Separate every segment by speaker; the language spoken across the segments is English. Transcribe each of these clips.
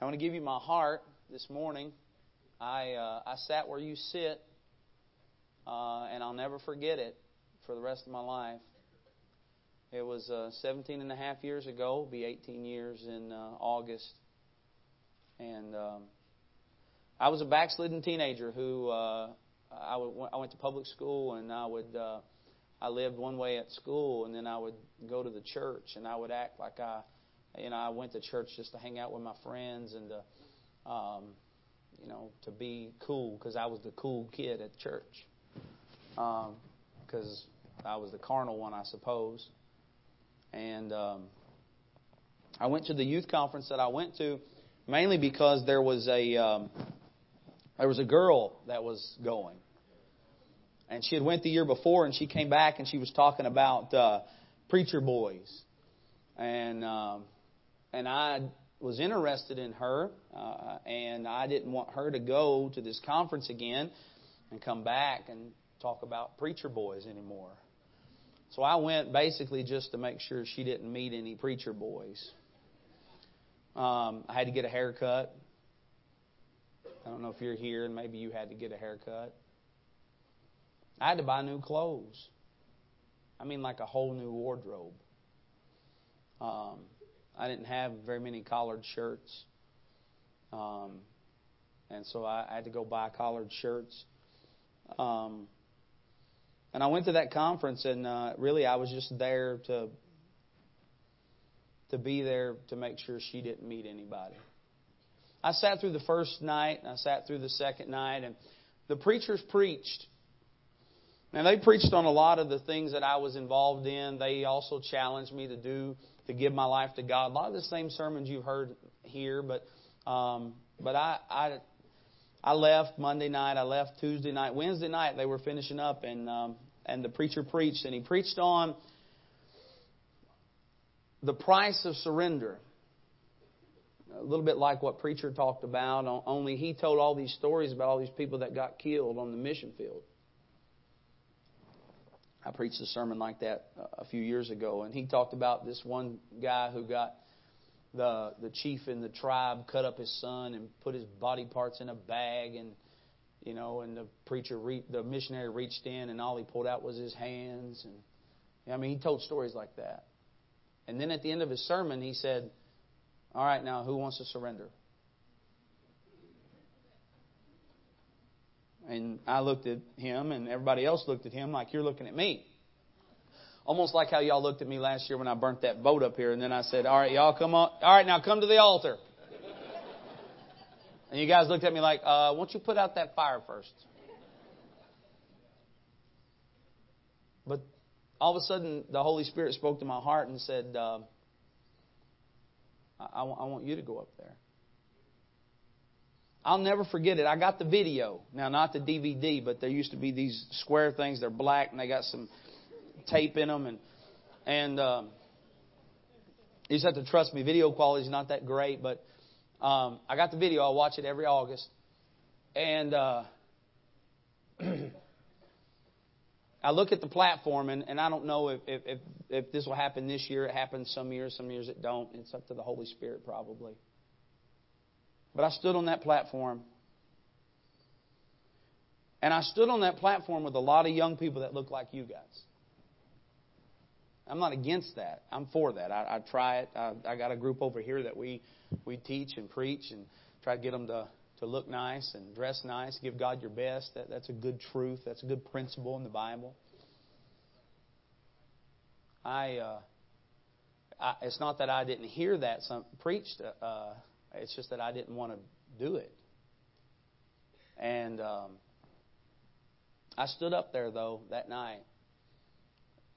Speaker 1: I want to give you my heart this morning. I uh, I sat where you sit, uh, and I'll never forget it for the rest of my life. It was uh, 17 and a half years ago. Be 18 years in uh, August, and um, I was a backslidden teenager who uh, I, would, I went to public school, and I would uh, I lived one way at school, and then I would go to the church, and I would act like I you know, I went to church just to hang out with my friends and to, um, you know, to be cool because I was the cool kid at church. Because um, I was the carnal one, I suppose. And um, I went to the youth conference that I went to mainly because there was a um, there was a girl that was going, and she had went the year before, and she came back and she was talking about uh, preacher boys, and um, and I was interested in her, uh, and I didn't want her to go to this conference again and come back and talk about preacher boys anymore. So I went basically just to make sure she didn't meet any preacher boys. Um, I had to get a haircut. I don't know if you're here and maybe you had to get a haircut. I had to buy new clothes. I mean, like a whole new wardrobe. Um, I didn't have very many collared shirts. Um, and so I, I had to go buy collared shirts. Um, and I went to that conference, and uh, really I was just there to to be there to make sure she didn't meet anybody. I sat through the first night, and I sat through the second night, and the preachers preached. And they preached on a lot of the things that I was involved in. They also challenged me to do to give my life to God. A lot of the same sermons you've heard here, but um, but I, I I left Monday night. I left Tuesday night. Wednesday night they were finishing up, and um, and the preacher preached, and he preached on the price of surrender. A little bit like what preacher talked about, only he told all these stories about all these people that got killed on the mission field. I preached a sermon like that uh, a few years ago, and he talked about this one guy who got the the chief in the tribe cut up his son and put his body parts in a bag, and you know, and the preacher, re- the missionary reached in, and all he pulled out was his hands, and I mean, he told stories like that. And then at the end of his sermon, he said, "All right, now who wants to surrender?" And I looked at him, and everybody else looked at him like you're looking at me. Almost like how y'all looked at me last year when I burnt that boat up here, and then I said, All right, y'all come on. All right, now come to the altar. And you guys looked at me like, uh, Won't you put out that fire first? But all of a sudden, the Holy Spirit spoke to my heart and said, uh, I, I want you to go up there. I'll never forget it. I got the video. Now, not the DVD, but there used to be these square things. They're black and they got some tape in them. And, and um, you just have to trust me. Video quality is not that great, but um, I got the video. I watch it every August. And uh, I look at the platform, and, and I don't know if, if, if, if this will happen this year. It happens some years, some years it don't. It's up to the Holy Spirit, probably. But I stood on that platform. And I stood on that platform with a lot of young people that look like you guys. I'm not against that. I'm for that. I, I try it. I, I got a group over here that we we teach and preach and try to get them to to look nice and dress nice. Give God your best. That, that's a good truth. That's a good principle in the Bible. I, uh, I it's not that I didn't hear that some preached uh, it's just that I didn't want to do it. And um, I stood up there, though, that night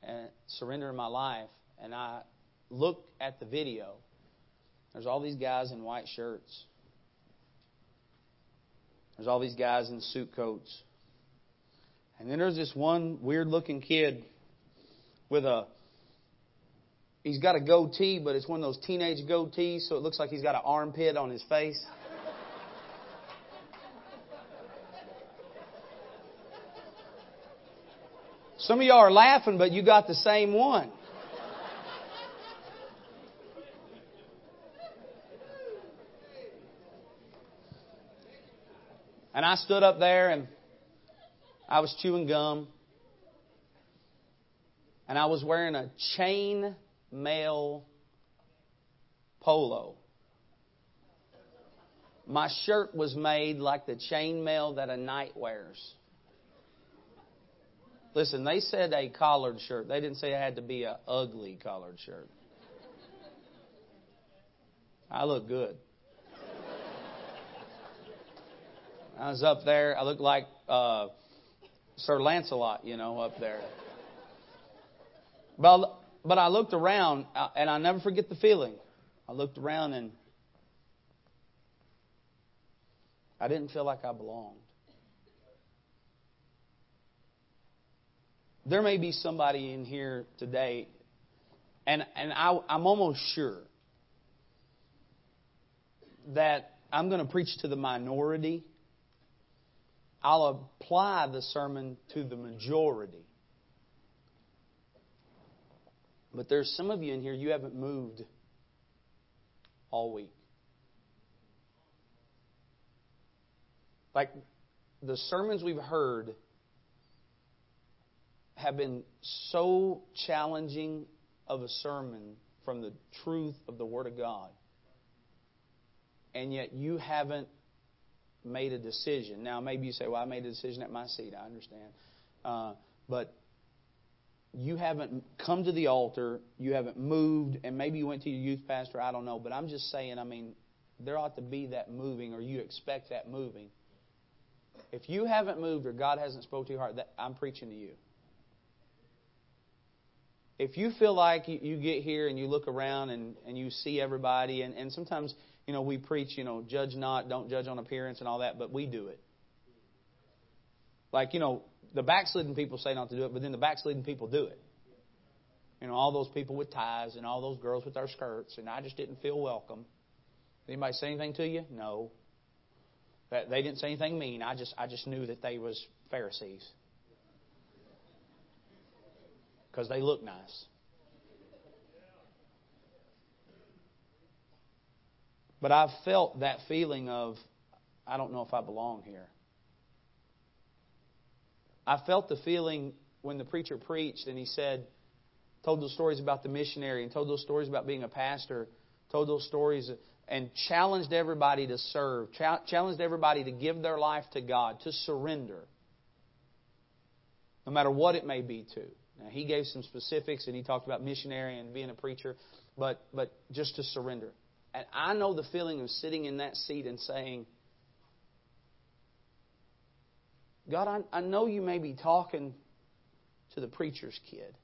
Speaker 1: and surrendered my life. And I looked at the video. There's all these guys in white shirts. There's all these guys in suit coats. And then there's this one weird looking kid with a He's got a goatee, but it's one of those teenage goatees, so it looks like he's got an armpit on his face. Some of y'all are laughing, but you got the same one. And I stood up there and I was chewing gum. And I was wearing a chain mail polo. My shirt was made like the chain mail that a knight wears. Listen, they said a collared shirt. They didn't say it had to be a ugly collared shirt. I look good. I was up there. I looked like uh, Sir Lancelot, you know, up there. But but I looked around, uh, and I never forget the feeling. I looked around and I didn't feel like I belonged. There may be somebody in here today, and, and I, I'm almost sure that I'm going to preach to the minority. I'll apply the sermon to the majority. But there's some of you in here, you haven't moved all week. Like the sermons we've heard have been so challenging of a sermon from the truth of the Word of God. And yet you haven't made a decision. Now, maybe you say, well, I made a decision at my seat. I understand. Uh, but you haven't come to the altar, you haven't moved, and maybe you went to your youth pastor, I don't know. But I'm just saying, I mean, there ought to be that moving, or you expect that moving. If you haven't moved or God hasn't spoke to your heart, that, I'm preaching to you. If you feel like you, you get here and you look around and, and you see everybody, and, and sometimes, you know, we preach, you know, judge not, don't judge on appearance and all that, but we do it. Like, you know, the backslidden people say not to do it, but then the backslidden people do it. You know, all those people with ties and all those girls with their skirts, and I just didn't feel welcome. Did anybody say anything to you? No. That They didn't say anything mean. I just I just knew that they was Pharisees because they look nice. But I've felt that feeling of I don't know if I belong here. I felt the feeling when the preacher preached and he said, told those stories about the missionary and told those stories about being a pastor, told those stories and challenged everybody to serve, challenged everybody to give their life to God, to surrender, no matter what it may be to. Now, he gave some specifics and he talked about missionary and being a preacher, but, but just to surrender. And I know the feeling of sitting in that seat and saying, God, I, I know you may be talking to the preacher's kid.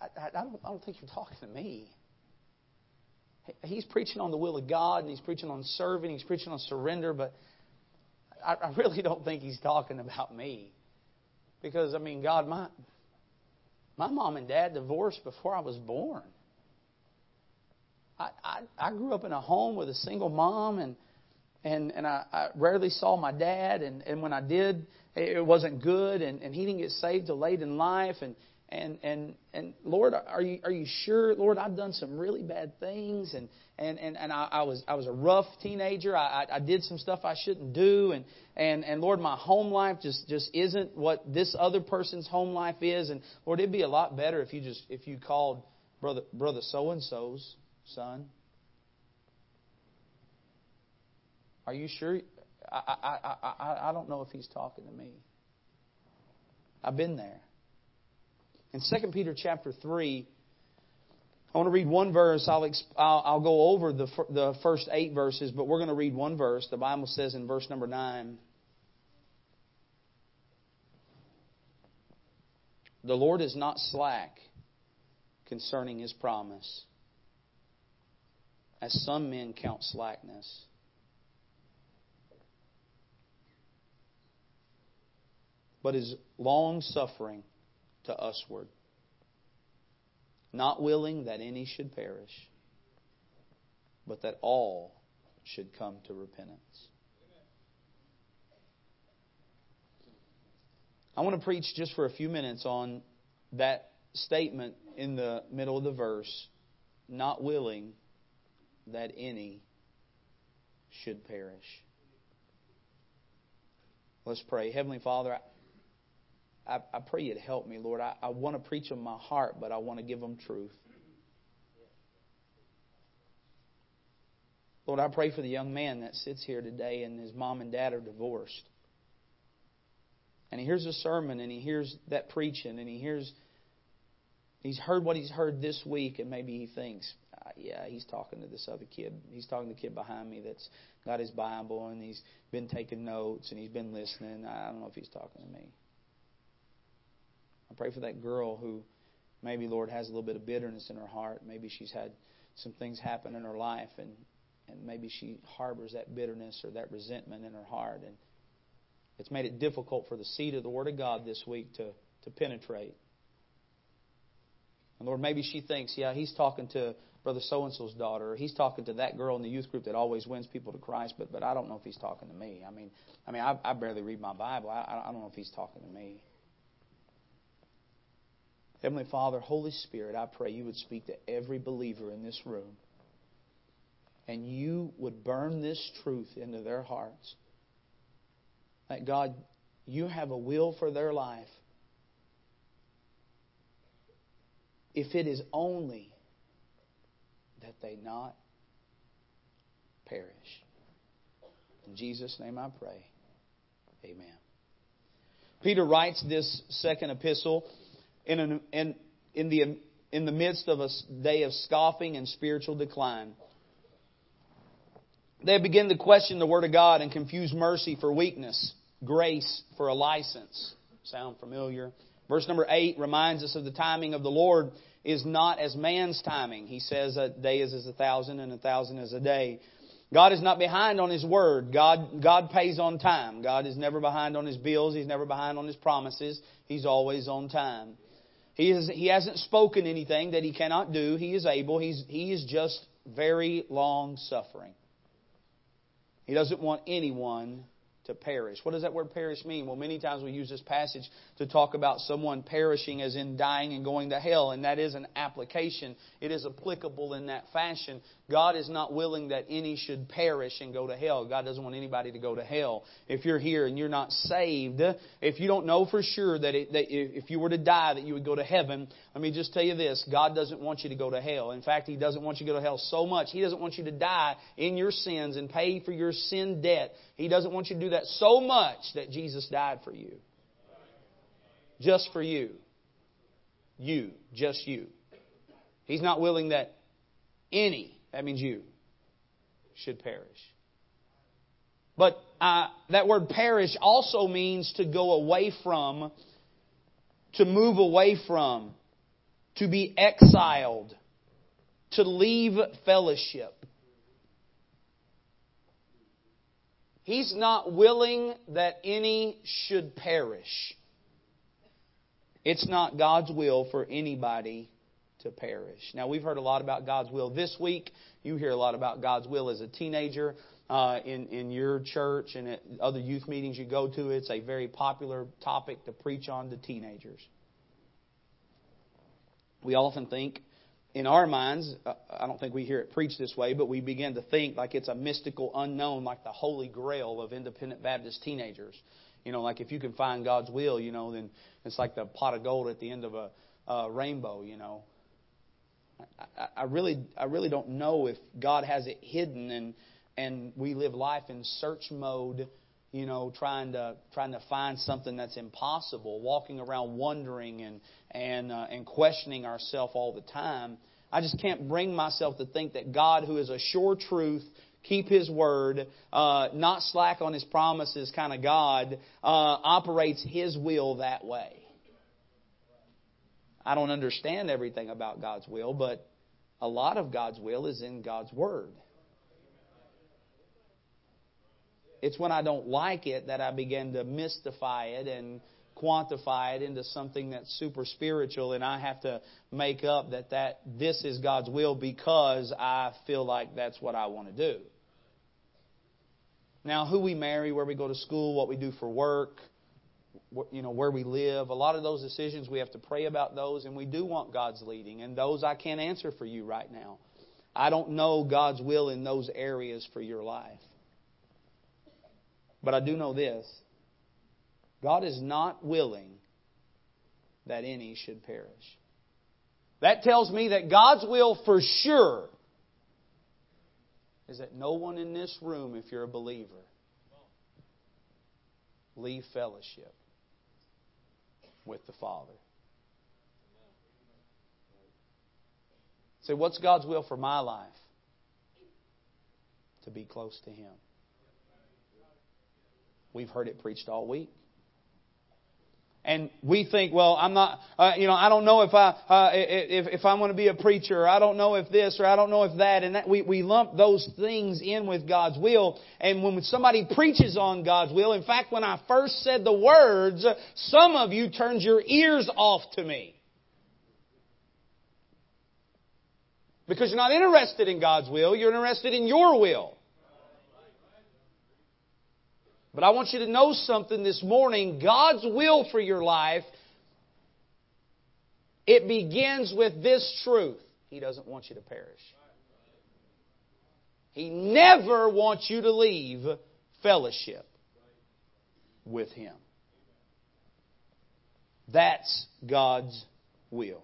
Speaker 1: I, I, don't, I don't think you're talking to me. He's preaching on the will of God and he's preaching on serving, he's preaching on surrender, but I, I really don't think he's talking about me. Because, I mean, God, my, my mom and dad divorced before I was born. I, I, I grew up in a home with a single mom and and and I, I rarely saw my dad and and when I did it wasn't good and and he didn't get saved till late in life and and and and Lord, are you are you sure, Lord? I've done some really bad things, and and and, and I, I was I was a rough teenager. I, I I did some stuff I shouldn't do, and and and Lord, my home life just just isn't what this other person's home life is. And Lord, it'd be a lot better if you just if you called brother brother so and so's son. Are you sure? I I I I don't know if he's talking to me. I've been there. In 2 Peter chapter 3, I want to read one verse. I'll, I'll, I'll go over the, the first eight verses, but we're going to read one verse. The Bible says in verse number 9 The Lord is not slack concerning his promise, as some men count slackness. But is long suffering to usward, not willing that any should perish, but that all should come to repentance. I want to preach just for a few minutes on that statement in the middle of the verse not willing that any should perish. Let's pray. Heavenly Father, I, I pray you'd help me, Lord. I, I want to preach them my heart, but I want to give them truth. Lord, I pray for the young man that sits here today and his mom and dad are divorced. And he hears a sermon and he hears that preaching and he hears he's heard what he's heard this week and maybe he thinks, ah, yeah, he's talking to this other kid. He's talking to the kid behind me that's got his Bible and he's been taking notes and he's been listening. I don't know if he's talking to me. I pray for that girl who maybe, Lord, has a little bit of bitterness in her heart. Maybe she's had some things happen in her life and and maybe she harbors that bitterness or that resentment in her heart and it's made it difficult for the seed of the Word of God this week to, to penetrate. And Lord, maybe she thinks, yeah, he's talking to Brother So and so's daughter, or he's talking to that girl in the youth group that always wins people to Christ, but, but I don't know if he's talking to me. I mean, I mean, I, I barely read my Bible. I, I don't know if he's talking to me. Heavenly Father, Holy Spirit, I pray you would speak to every believer in this room and you would burn this truth into their hearts. That God, you have a will for their life. If it is only that they not perish. In Jesus' name I pray. Amen. Peter writes this second epistle in, an, in, in, the, in the midst of a day of scoffing and spiritual decline. They begin to question the Word of God and confuse mercy for weakness, grace for a license. Sound familiar? Verse number 8 reminds us of the timing of the Lord is not as man's timing. He says a day is as a thousand and a thousand is a day. God is not behind on His Word. God, God pays on time. God is never behind on His bills. He's never behind on His promises. He's always on time. He, is, he hasn't spoken anything that He cannot do. He is able. He's, he is just very long suffering. He doesn't want anyone to perish. What does that word perish mean? Well, many times we use this passage to talk about someone perishing as in dying and going to hell, and that is an application. It is applicable in that fashion. God is not willing that any should perish and go to hell. God doesn't want anybody to go to hell. If you're here and you're not saved, if you don't know for sure that, it, that if you were to die that you would go to heaven, let me just tell you this God doesn't want you to go to hell. In fact, He doesn't want you to go to hell so much. He doesn't want you to die in your sins and pay for your sin debt. He doesn't want you to do that that so much that Jesus died for you. Just for you. You. Just you. He's not willing that any, that means you, should perish. But uh, that word perish also means to go away from, to move away from, to be exiled, to leave fellowship. He's not willing that any should perish. It's not God's will for anybody to perish. Now, we've heard a lot about God's will this week. You hear a lot about God's will as a teenager uh, in, in your church and at other youth meetings you go to. It's a very popular topic to preach on to teenagers. We often think in our minds, uh, I don't think we hear it preached this way, but we begin to think like it's a mystical unknown, like the holy grail of independent Baptist teenagers. You know, like if you can find God's will, you know, then it's like the pot of gold at the end of a uh, rainbow. You know, I, I really, I really don't know if God has it hidden, and and we live life in search mode. You know, trying to trying to find something that's impossible, walking around wondering and and, uh, and questioning ourselves all the time. I just can't bring myself to think that God, who is a sure truth, keep His word, uh, not slack on His promises kind of God, uh, operates His will that way. I don't understand everything about God's will, but a lot of God's will is in God's Word. It's when I don't like it that I begin to mystify it and quantify it into something that's super spiritual and I have to make up that, that this is God's will because I feel like that's what I want to do. Now, who we marry, where we go to school, what we do for work, you know, where we live, a lot of those decisions we have to pray about those and we do want God's leading and those I can't answer for you right now. I don't know God's will in those areas for your life. But I do know this God is not willing that any should perish. That tells me that God's will for sure is that no one in this room, if you're a believer, leave fellowship with the Father. Say, what's God's will for my life? To be close to Him. We've heard it preached all week. And we think, well, I'm not, uh, you know, I don't know if I, uh, if, if I'm going to be a preacher, or I don't know if this, or I don't know if that, and that, we, we lump those things in with God's will. And when somebody preaches on God's will, in fact, when I first said the words, some of you turned your ears off to me. Because you're not interested in God's will, you're interested in your will. But I want you to know something this morning. God's will for your life, it begins with this truth. He doesn't want you to perish. He never wants you to leave fellowship with Him. That's God's will.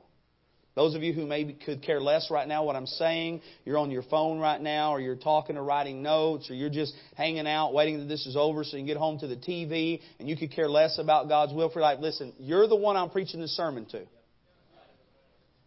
Speaker 1: Those of you who maybe could care less right now what I'm saying, you're on your phone right now, or you're talking or writing notes, or you're just hanging out waiting that this is over so you can get home to the TV, and you could care less about God's will for life. Listen, you're the one I'm preaching this sermon to.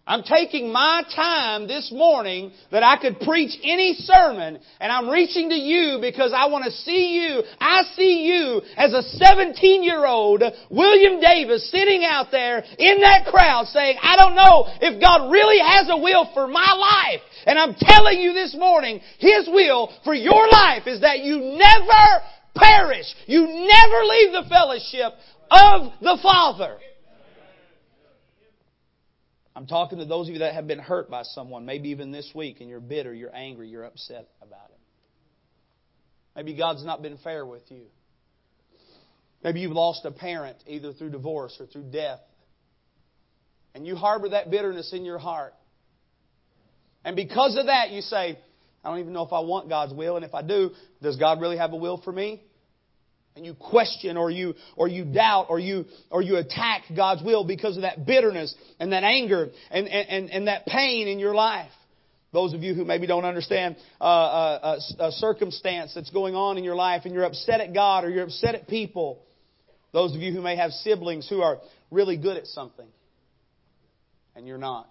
Speaker 1: I'm taking my time this morning that I could preach any sermon and I'm reaching to you because I want to see you. I see you as a 17 year old William Davis sitting out there in that crowd saying, I don't know if God really has a will for my life. And I'm telling you this morning, His will for your life is that you never perish. You never leave the fellowship of the Father. I'm talking to those of you that have been hurt by someone, maybe even this week, and you're bitter, you're angry, you're upset about it. Maybe God's not been fair with you. Maybe you've lost a parent, either through divorce or through death. And you harbor that bitterness in your heart. And because of that, you say, I don't even know if I want God's will, and if I do, does God really have a will for me? And you question or you or you doubt or you or you attack God's will because of that bitterness and that anger and and, and that pain in your life. Those of you who maybe don't understand uh, uh, a, a circumstance that's going on in your life and you're upset at God or you're upset at people. Those of you who may have siblings who are really good at something and you're not.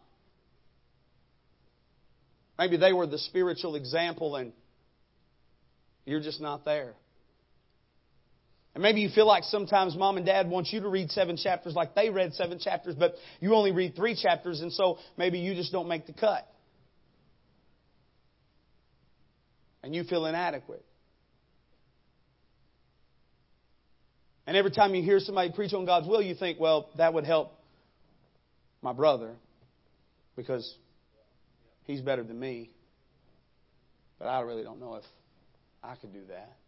Speaker 1: Maybe they were the spiritual example and you're just not there. And maybe you feel like sometimes mom and dad want you to read seven chapters like they read seven chapters, but you only read three chapters, and so maybe you just don't make the cut. And you feel inadequate. And every time you hear somebody preach on God's will, you think, well, that would help my brother because he's better than me. But I really don't know if I could do that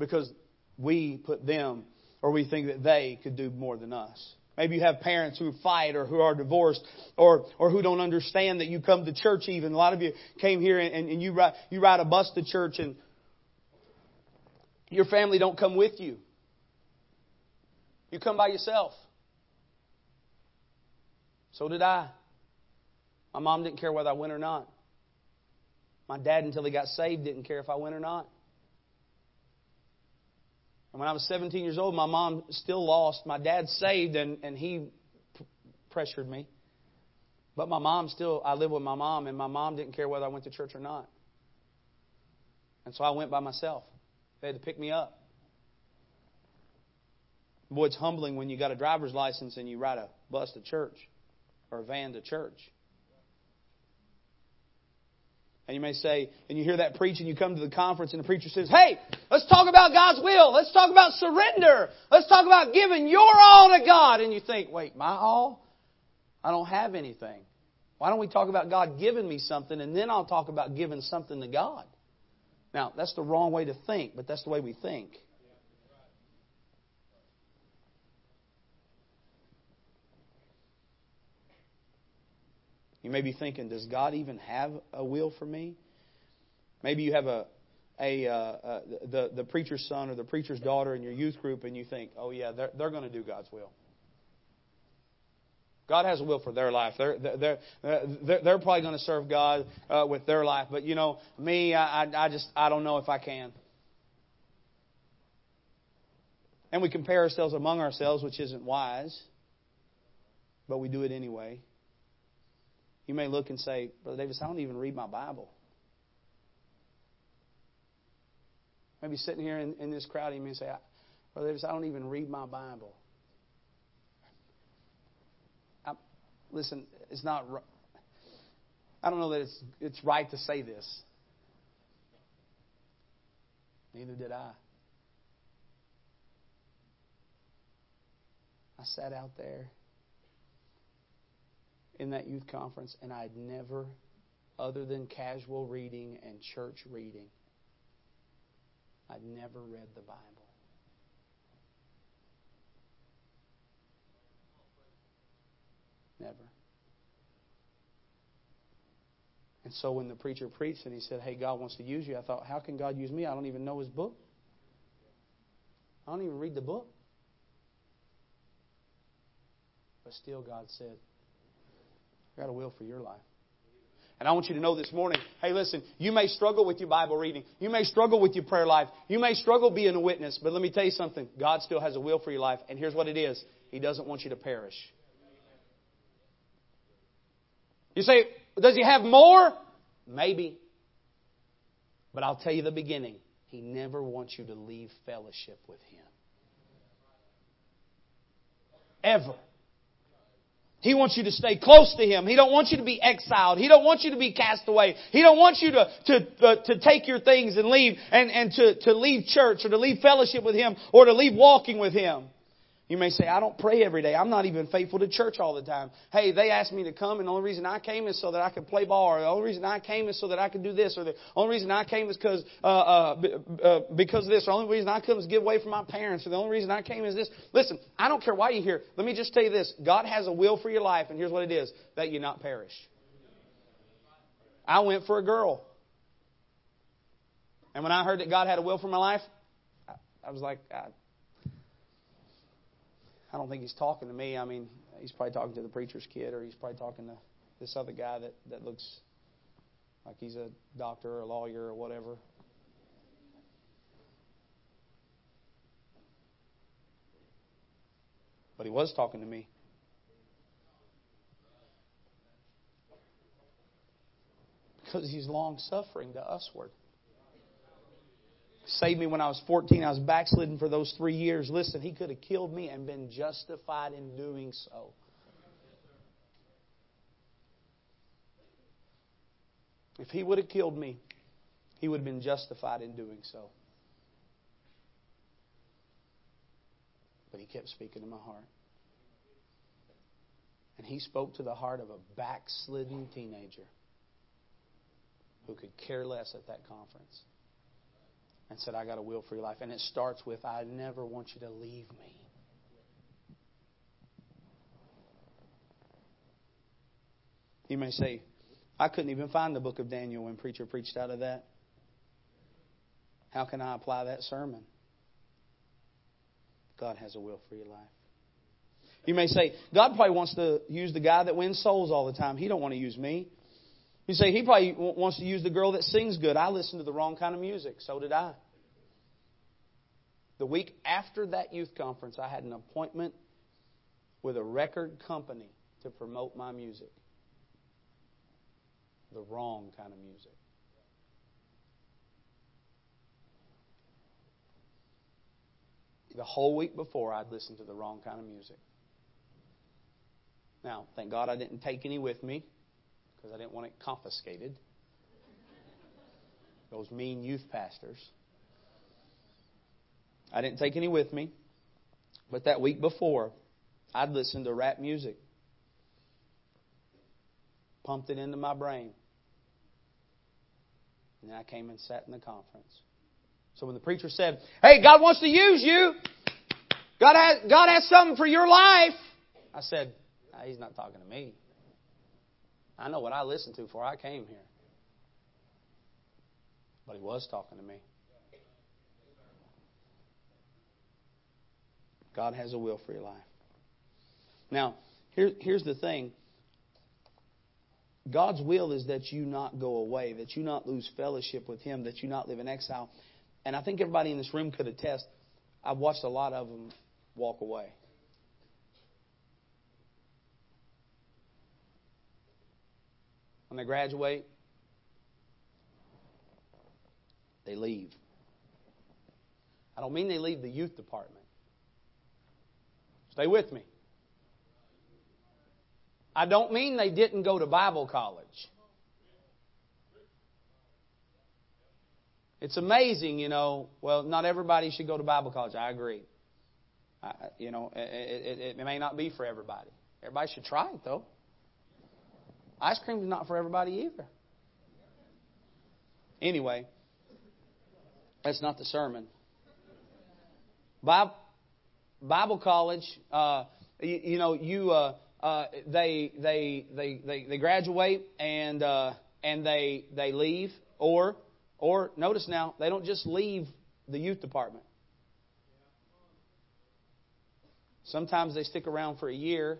Speaker 1: because we put them or we think that they could do more than us. Maybe you have parents who fight or who are divorced or, or who don't understand that you come to church even. A lot of you came here and, and you, ride, you ride a bus to church and your family don't come with you. You come by yourself. So did I. My mom didn't care whether I went or not. My dad, until he got saved, didn't care if I went or not. And when I was 17 years old, my mom still lost. My dad saved, and, and he p- pressured me. But my mom still, I lived with my mom, and my mom didn't care whether I went to church or not. And so I went by myself. They had to pick me up. Boy, it's humbling when you got a driver's license and you ride a bus to church or a van to church. And you may say, and you hear that preach, and you come to the conference, and the preacher says, Hey, let's talk about God's will. Let's talk about surrender. Let's talk about giving your all to God. And you think, Wait, my all? I don't have anything. Why don't we talk about God giving me something, and then I'll talk about giving something to God? Now, that's the wrong way to think, but that's the way we think. You may be thinking, does God even have a will for me? Maybe you have a, a uh, uh, the the preacher's son or the preacher's daughter in your youth group, and you think, oh yeah, they're they're going to do God's will. God has a will for their life. They're they're they're, they're probably going to serve God uh, with their life. But you know, me, I I just I don't know if I can. And we compare ourselves among ourselves, which isn't wise, but we do it anyway. You may look and say, Brother Davis, I don't even read my Bible. Maybe sitting here in, in this crowd, you may say, Brother Davis, I don't even read my Bible. I, listen, it's not. I don't know that it's it's right to say this. Neither did I. I sat out there in that youth conference, and I'd never, other than casual reading and church reading, I'd never read the Bible. Never. And so when the preacher preached and he said, Hey, God wants to use you, I thought, How can God use me? I don't even know his book. I don't even read the book. But still, God said, got a will for your life. And I want you to know this morning hey, listen, you may struggle with your Bible reading. You may struggle with your prayer life. You may struggle being a witness. But let me tell you something God still has a will for your life. And here's what it is He doesn't want you to perish. You say, does He have more? Maybe. But I'll tell you the beginning. He never wants you to leave fellowship with Him. Ever. He wants you to stay close to Him. He don't want you to be exiled. He don't want you to be cast away. He don't want you to, to, uh, to take your things and leave and, and to, to leave church or to leave fellowship with Him or to leave walking with Him. You may say, I don't pray every day. I'm not even faithful to church all the time. Hey, they asked me to come, and the only reason I came is so that I could play ball, or the only reason I came is so that I could do this, or the only reason I came is because uh, uh, uh, because of this, or the only reason I come is give away from my parents, or the only reason I came is this. Listen, I don't care why you're here. Let me just tell you this: God has a will for your life, and here's what it is: that you not perish. I went for a girl, and when I heard that God had a will for my life, I, I was like. I, I don't think he's talking to me. I mean, he's probably talking to the preacher's kid, or he's probably talking to this other guy that, that looks like he's a doctor or a lawyer or whatever. But he was talking to me. Because he's long suffering to usward saved me when I was 14. I was backslidden for those three years. Listen, he could have killed me and been justified in doing so. If he would have killed me, he would have been justified in doing so. But he kept speaking to my heart. And he spoke to the heart of a backslidden teenager who could care less at that conference and said, I got a will for your life. And it starts with, I never want you to leave me. You may say, I couldn't even find the book of Daniel when preacher preached out of that. How can I apply that sermon? God has a will for your life. You may say, God probably wants to use the guy that wins souls all the time. He don't want to use me. You say, he probably wants to use the girl that sings good. I listened to the wrong kind of music. So did I. The week after that youth conference, I had an appointment with a record company to promote my music. The wrong kind of music. The whole week before, I'd listened to the wrong kind of music. Now, thank God I didn't take any with me because I didn't want it confiscated. Those mean youth pastors. I didn't take any with me. But that week before, I'd listened to rap music. Pumped it into my brain. And then I came and sat in the conference. So when the preacher said, Hey, God wants to use you. God has, God has something for your life. I said, He's not talking to me. I know what I listened to before I came here. But He was talking to me. God has a will for your life. Now, here, here's the thing God's will is that you not go away, that you not lose fellowship with Him, that you not live in exile. And I think everybody in this room could attest. I've watched a lot of them walk away. When they graduate, they leave. I don't mean they leave the youth department. Stay with me. I don't mean they didn't go to Bible college. It's amazing, you know. Well, not everybody should go to Bible college. I agree. I, you know, it, it, it may not be for everybody. Everybody should try it, though. Ice cream is not for everybody either. Anyway, that's not the sermon. Bible, college, uh, you, you, know, you uh, uh, they, they they they they graduate and uh, and they they leave, or or notice now they don't just leave the youth department. Sometimes they stick around for a year.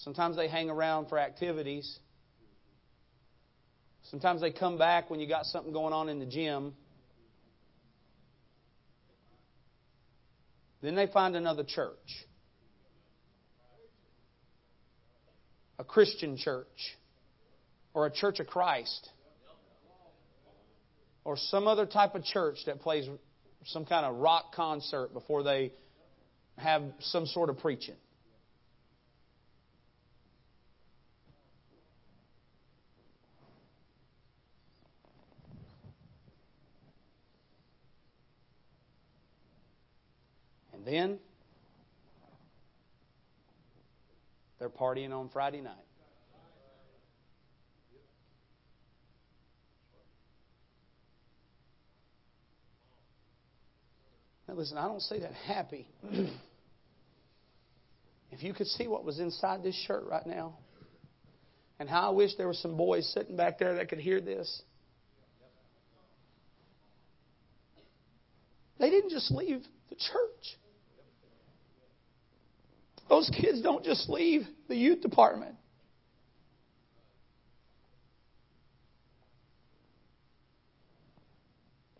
Speaker 1: Sometimes they hang around for activities. Sometimes they come back when you got something going on in the gym. Then they find another church. A Christian church. Or a church of Christ. Or some other type of church that plays some kind of rock concert before they have some sort of preaching. And then they're partying on Friday night. Now, listen, I don't say that happy. if you could see what was inside this shirt right now, and how I wish there were some boys sitting back there that could hear this. They didn't just leave the church. Those kids don't just leave the youth department.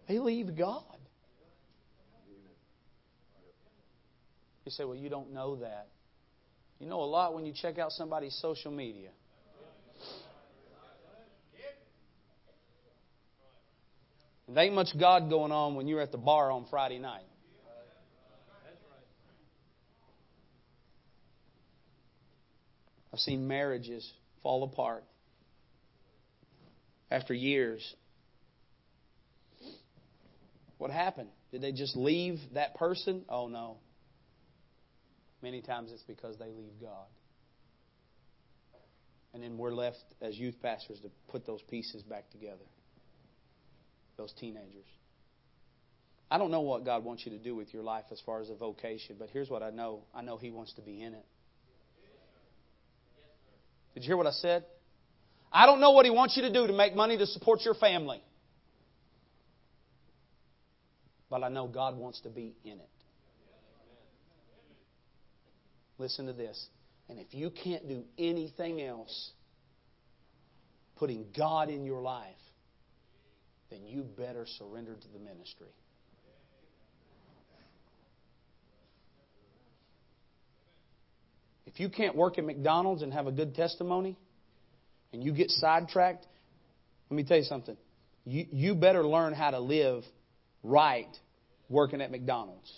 Speaker 1: They leave God. You say, well, you don't know that. You know a lot when you check out somebody's social media. There ain't much God going on when you're at the bar on Friday night. I've seen marriages fall apart after years. What happened? Did they just leave that person? Oh, no. Many times it's because they leave God. And then we're left as youth pastors to put those pieces back together. Those teenagers. I don't know what God wants you to do with your life as far as a vocation, but here's what I know I know He wants to be in it. Did you hear what I said? I don't know what He wants you to do to make money to support your family. But I know God wants to be in it. Listen to this. And if you can't do anything else, putting God in your life, then you better surrender to the ministry. If you can't work at McDonald's and have a good testimony, and you get sidetracked, let me tell you something. You, you better learn how to live right working at McDonald's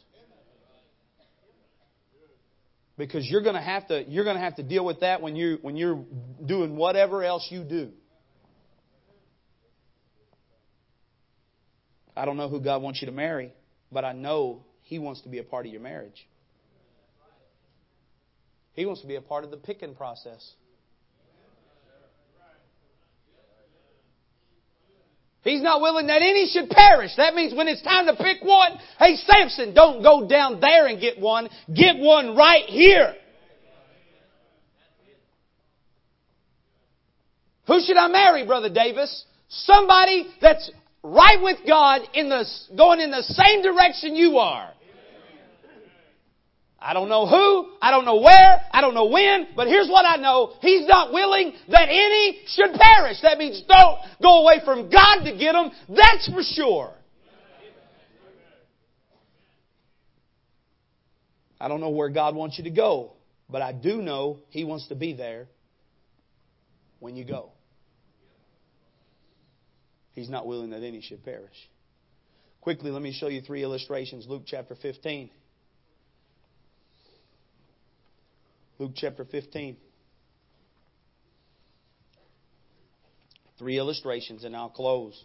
Speaker 1: because you're to have to you're to have to deal with that when you when you're doing whatever else you do. I don't know who God wants you to marry, but I know he wants to be a part of your marriage. He wants to be a part of the picking process. He's not willing that any should perish. That means when it's time to pick one, hey Samson, don't go down there and get one. Get one right here. Who should I marry, Brother Davis? Somebody that's right with God in the, going in the same direction you are. I don't know who, I don't know where, I don't know when, but here's what I know. He's not willing that any should perish. That means don't go away from God to get them. That's for sure. I don't know where God wants you to go, but I do know He wants to be there when you go. He's not willing that any should perish. Quickly, let me show you three illustrations. Luke chapter 15. Luke chapter 15. Three illustrations, and I'll close.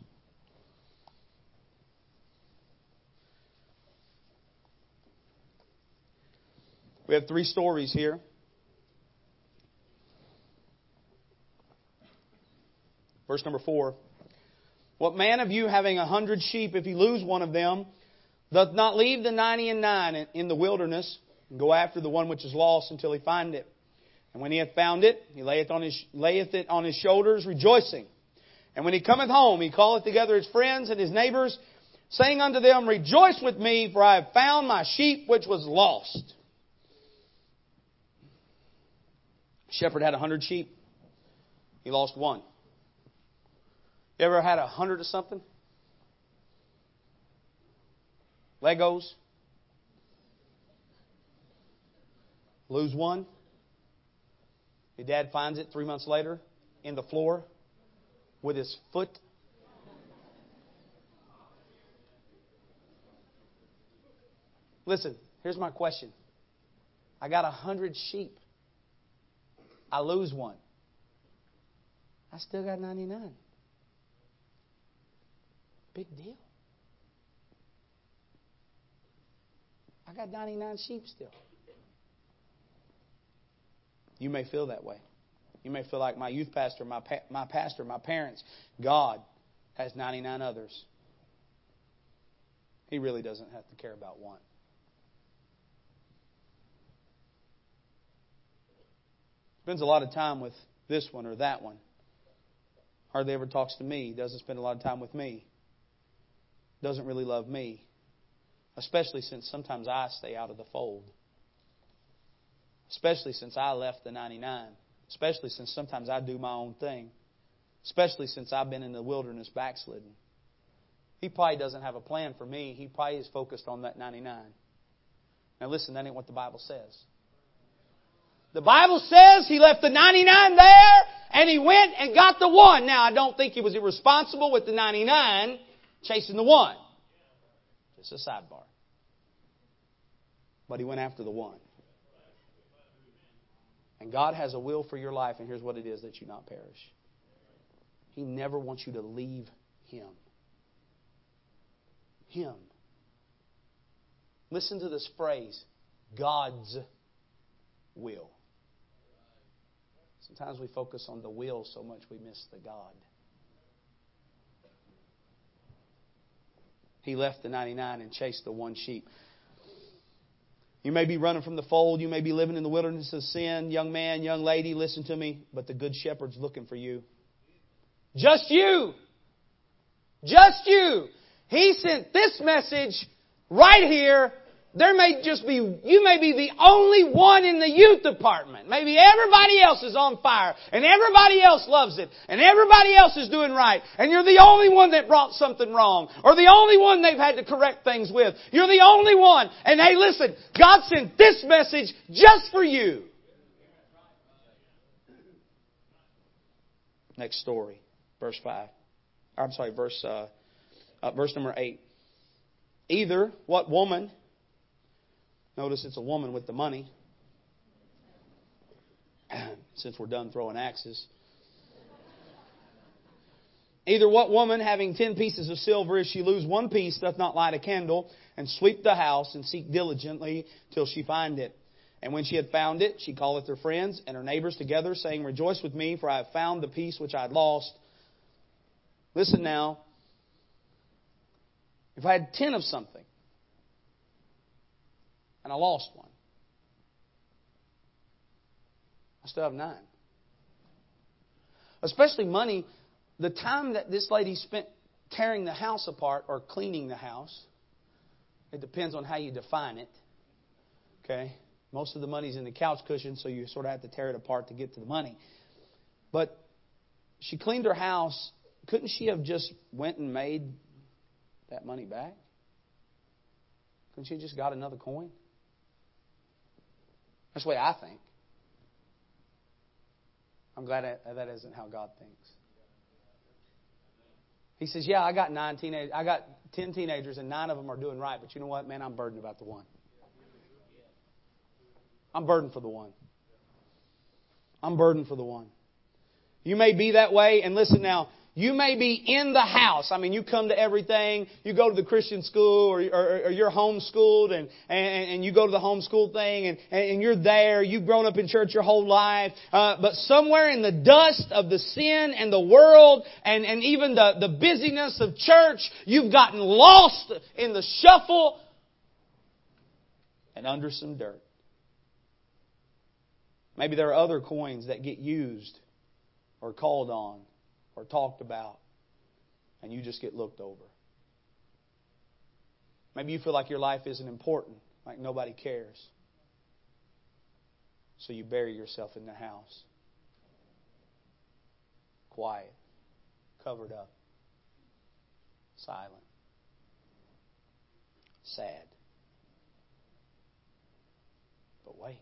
Speaker 1: We have three stories here. Verse number four. What man of you having a hundred sheep, if he lose one of them, doth not leave the ninety and nine in the wilderness, and go after the one which is lost until he find it? And when he hath found it, he layeth, on his, layeth it on his shoulders, rejoicing. And when he cometh home, he calleth together his friends and his neighbors, saying unto them, Rejoice with me, for I have found my sheep which was lost. Shepherd had a hundred sheep. He lost one. You ever had a hundred of something? Legos? Lose one? Your dad finds it three months later in the floor with his foot. Listen, here's my question. I got a hundred sheep. I lose one. I still got 99. Big deal. I got 99 sheep still. You may feel that way. You may feel like my youth pastor, my, pa- my pastor, my parents, God has 99 others. He really doesn't have to care about one. Spends a lot of time with this one or that one. Hardly ever talks to me. Doesn't spend a lot of time with me. Doesn't really love me. Especially since sometimes I stay out of the fold. Especially since I left the 99. Especially since sometimes I do my own thing. Especially since I've been in the wilderness backslidden. He probably doesn't have a plan for me. He probably is focused on that 99. Now listen, that ain't what the Bible says. The Bible says he left the 99 there and he went and got the one. Now, I don't think he was irresponsible with the 99 chasing the one. Just a sidebar. But he went after the one. And God has a will for your life, and here's what it is that you not perish. He never wants you to leave Him. Him. Listen to this phrase God's will. Sometimes we focus on the will so much we miss the God. He left the 99 and chased the one sheep. You may be running from the fold. You may be living in the wilderness of sin. Young man, young lady, listen to me. But the good shepherd's looking for you. Just you. Just you. He sent this message right here there may just be, you may be the only one in the youth department. Maybe everybody else is on fire and everybody else loves it and everybody else is doing right and you're the only one that brought something wrong or the only one they've had to correct things with. You're the only one. And hey, listen, God sent this message just for you. Next story, verse 5. I'm sorry, verse, uh, uh, verse number 8. Either what woman Notice it's a woman with the money. Since we're done throwing axes. Either what woman, having ten pieces of silver, if she lose one piece, doth not light a candle, and sweep the house, and seek diligently till she find it? And when she had found it, she calleth her friends and her neighbors together, saying, Rejoice with me, for I have found the piece which I had lost. Listen now. If I had ten of something, and I lost one. I still have nine. Especially money. the time that this lady spent tearing the house apart or cleaning the house, it depends on how you define it. Okay? Most of the money's in the couch cushion, so you sort of have to tear it apart to get to the money. But she cleaned her house. Couldn't she have just went and made that money back? Couldn't she just got another coin? That's the way I think. I'm glad that isn't how God thinks. He says, "Yeah, I got nine teenage, I got ten teenagers, and nine of them are doing right. But you know what, man? I'm burdened about the one. I'm burdened for the one. I'm burdened for the one. You may be that way, and listen now. You may be in the house. I mean, you come to everything. You go to the Christian school or, or, or you're homeschooled and, and, and you go to the homeschool thing and, and you're there. You've grown up in church your whole life. Uh, but somewhere in the dust of the sin and the world and, and even the, the busyness of church, you've gotten lost in the shuffle and under some dirt. Maybe there are other coins that get used or called on or talked about, and you just get looked over. Maybe you feel like your life isn't important, like nobody cares. So you bury yourself in the house. Quiet, covered up, silent, sad. But wait,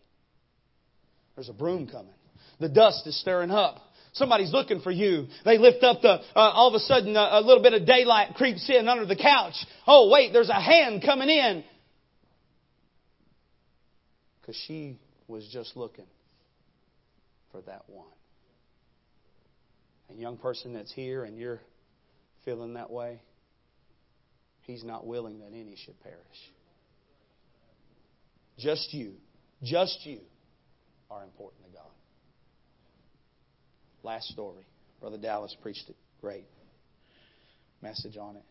Speaker 1: there's a broom coming. The dust is stirring up. Somebody's looking for you. They lift up the, uh, all of a sudden a, uh, a little bit of daylight creeps in under the couch. Oh wait, there's a hand coming in. Because she was just looking for that one. And young person that's here and you're feeling that way, he's not willing that any should perish. Just you, just you are important to God. Last story. Brother Dallas preached it. Great message on it.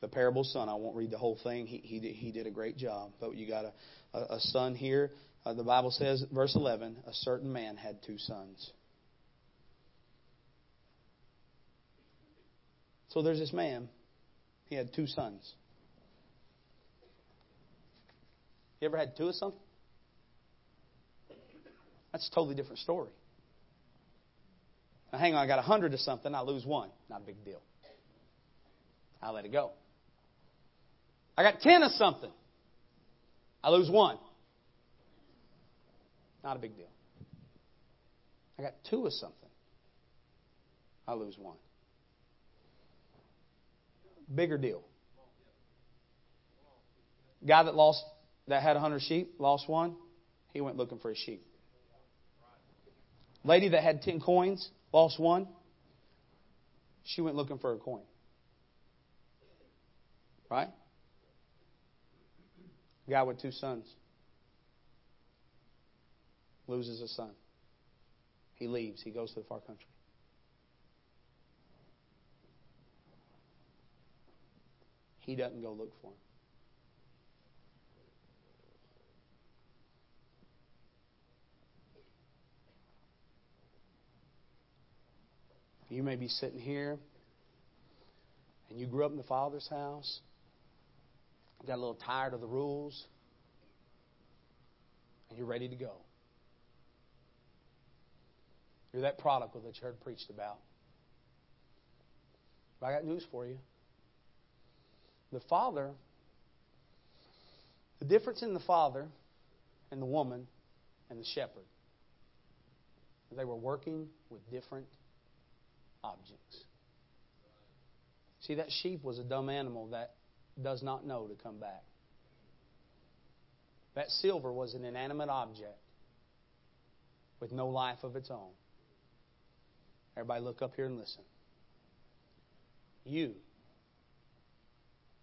Speaker 1: The parable son. I won't read the whole thing. He, he, did, he did a great job. But you got a, a, a son here. Uh, the Bible says, verse 11, a certain man had two sons. So there's this man. He had two sons. You ever had two of something? That's a totally different story. Now, hang on, I got a hundred of something, I lose one. Not a big deal. I let it go. I got ten of something, I lose one. Not a big deal. I got two of something, I lose one. Bigger deal. Guy that lost that had a hundred sheep, lost one, he went looking for his sheep. Lady that had 10 coins, lost one. She went looking for a coin. Right? Guy with two sons loses a son. He leaves. He goes to the far country. He doesn't go look for him. You may be sitting here and you grew up in the Father's house, got a little tired of the rules, and you're ready to go. You're that prodigal that you heard preached about. But I got news for you. The Father, the difference in the Father and the woman and the shepherd, they were working with different objects. See, that sheep was a dumb animal that does not know to come back. That silver was an inanimate object with no life of its own. Everybody, look up here and listen. You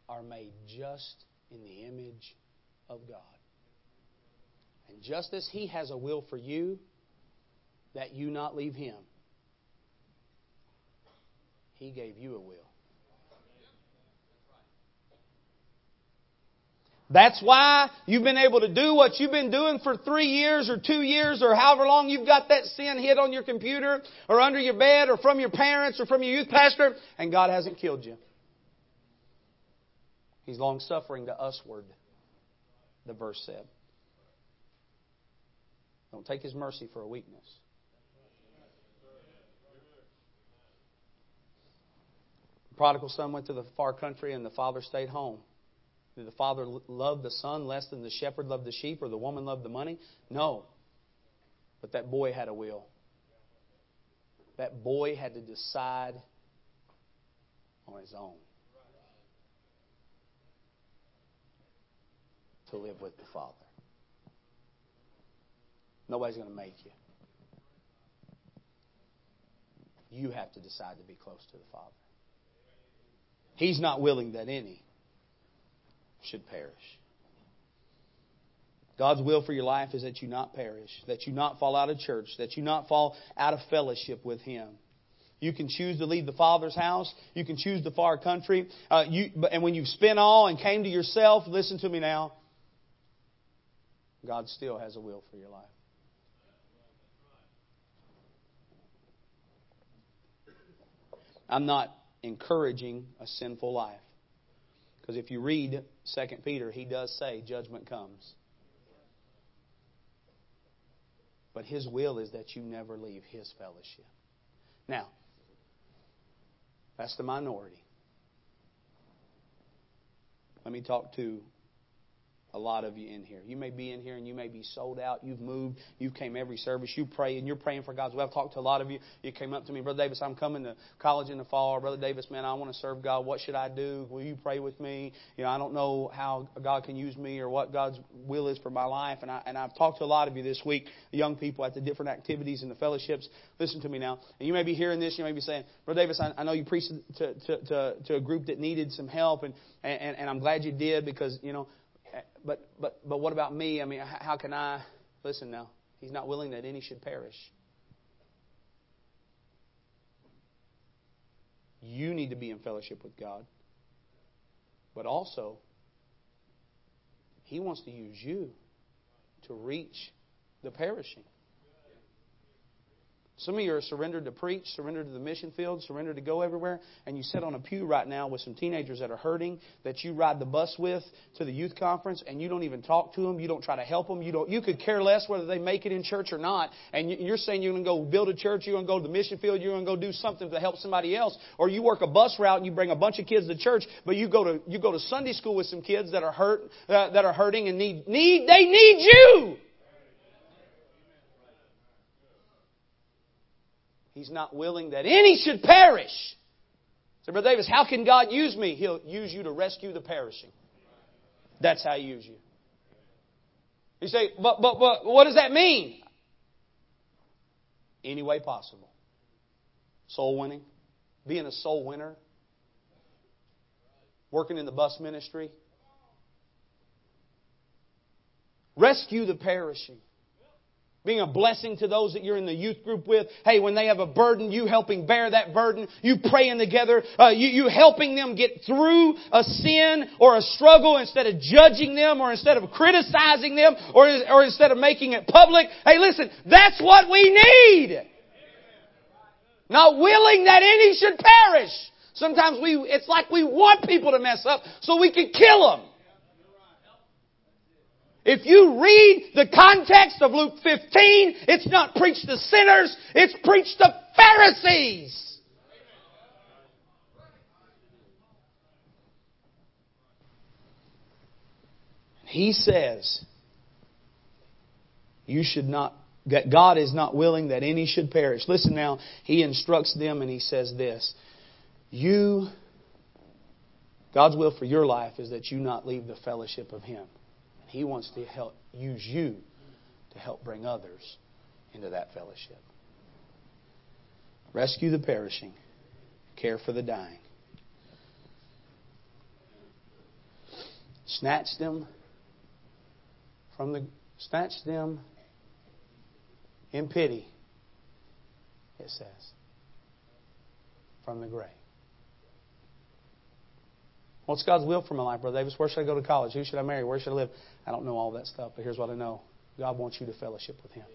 Speaker 1: are made just in the image of God. And just as He has a will for you, that you not leave Him, he gave you a will. That's why you've been able to do what you've been doing for three years or two years or however long you've got that sin hid on your computer or under your bed or from your parents or from your youth pastor and God hasn't killed you. He's long suffering to usward, the verse said. Don't take His mercy for a weakness. The prodigal son went to the far country and the father stayed home. Did the father love the son less than the shepherd loved the sheep or the woman loved the money? No. But that boy had a will. That boy had to decide on his own to live with the Father. Nobody's going to make you. You have to decide to be close to the Father. He's not willing that any should perish. God's will for your life is that you not perish, that you not fall out of church, that you not fall out of fellowship with Him. You can choose to leave the Father's house. You can choose the far country. Uh, you, and when you've spent all and came to yourself, listen to me now. God still has a will for your life. I'm not encouraging a sinful life. Because if you read 2 Peter, he does say judgment comes. But his will is that you never leave his fellowship. Now, that's the minority. Let me talk to a lot of you in here. You may be in here and you may be sold out. You've moved. You came every service. You pray and you're praying for God's will. I've talked to a lot of you. You came up to me, Brother Davis, I'm coming to college in the fall. Brother Davis, man, I want to serve God. What should I do? Will you pray with me? You know, I don't know how God can use me or what God's will is for my life. And, I, and I've talked to a lot of you this week, young people at the different activities and the fellowships. Listen to me now. And you may be hearing this. You may be saying, Brother Davis, I, I know you preached to, to, to, to a group that needed some help. And, and, and I'm glad you did because, you know, but, but, but what about me? I mean, how can I? Listen now. He's not willing that any should perish. You need to be in fellowship with God. But also, He wants to use you to reach the perishing. Some of you are surrendered to preach, surrendered to the mission field, surrendered to go everywhere, and you sit on a pew right now with some teenagers that are hurting that you ride the bus with to the youth conference, and you don't even talk to them. You don't try to help them. You don't. You could care less whether they make it in church or not. And you're saying you're going to go build a church, you're going to go to the mission field, you're going to go do something to help somebody else, or you work a bus route and you bring a bunch of kids to church, but you go to you go to Sunday school with some kids that are hurt uh, that are hurting and need need they need you. He's not willing that any should perish. So, Brother Davis, how can God use me? He'll use you to rescue the perishing. That's how He uses you. You say, but, but, but what does that mean? Any way possible. Soul winning, being a soul winner, working in the bus ministry. Rescue the perishing being a blessing to those that you're in the youth group with. Hey, when they have a burden, you helping bear that burden, you praying together, uh, you, you helping them get through a sin or a struggle instead of judging them or instead of criticizing them or, or instead of making it public. Hey, listen, that's what we need. Not willing that any should perish. Sometimes we, it's like we want people to mess up so we can kill them. If you read the context of Luke 15, it's not preached to sinners, it's preached to Pharisees. He says, you should not, that God is not willing that any should perish. Listen now, he instructs them and he says this You, God's will for your life is that you not leave the fellowship of Him. He wants to help use you to help bring others into that fellowship. Rescue the perishing, care for the dying. Snatch them from the snatch them in pity, it says, from the grave. What's God's will for my life, Brother Davis? Where should I go to college? Who should I marry? Where should I live? I don't know all that stuff, but here's what I know God wants you to fellowship with Him.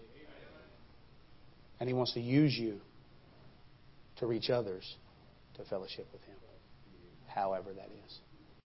Speaker 1: And He wants to use you to reach others to fellowship with Him, however that is.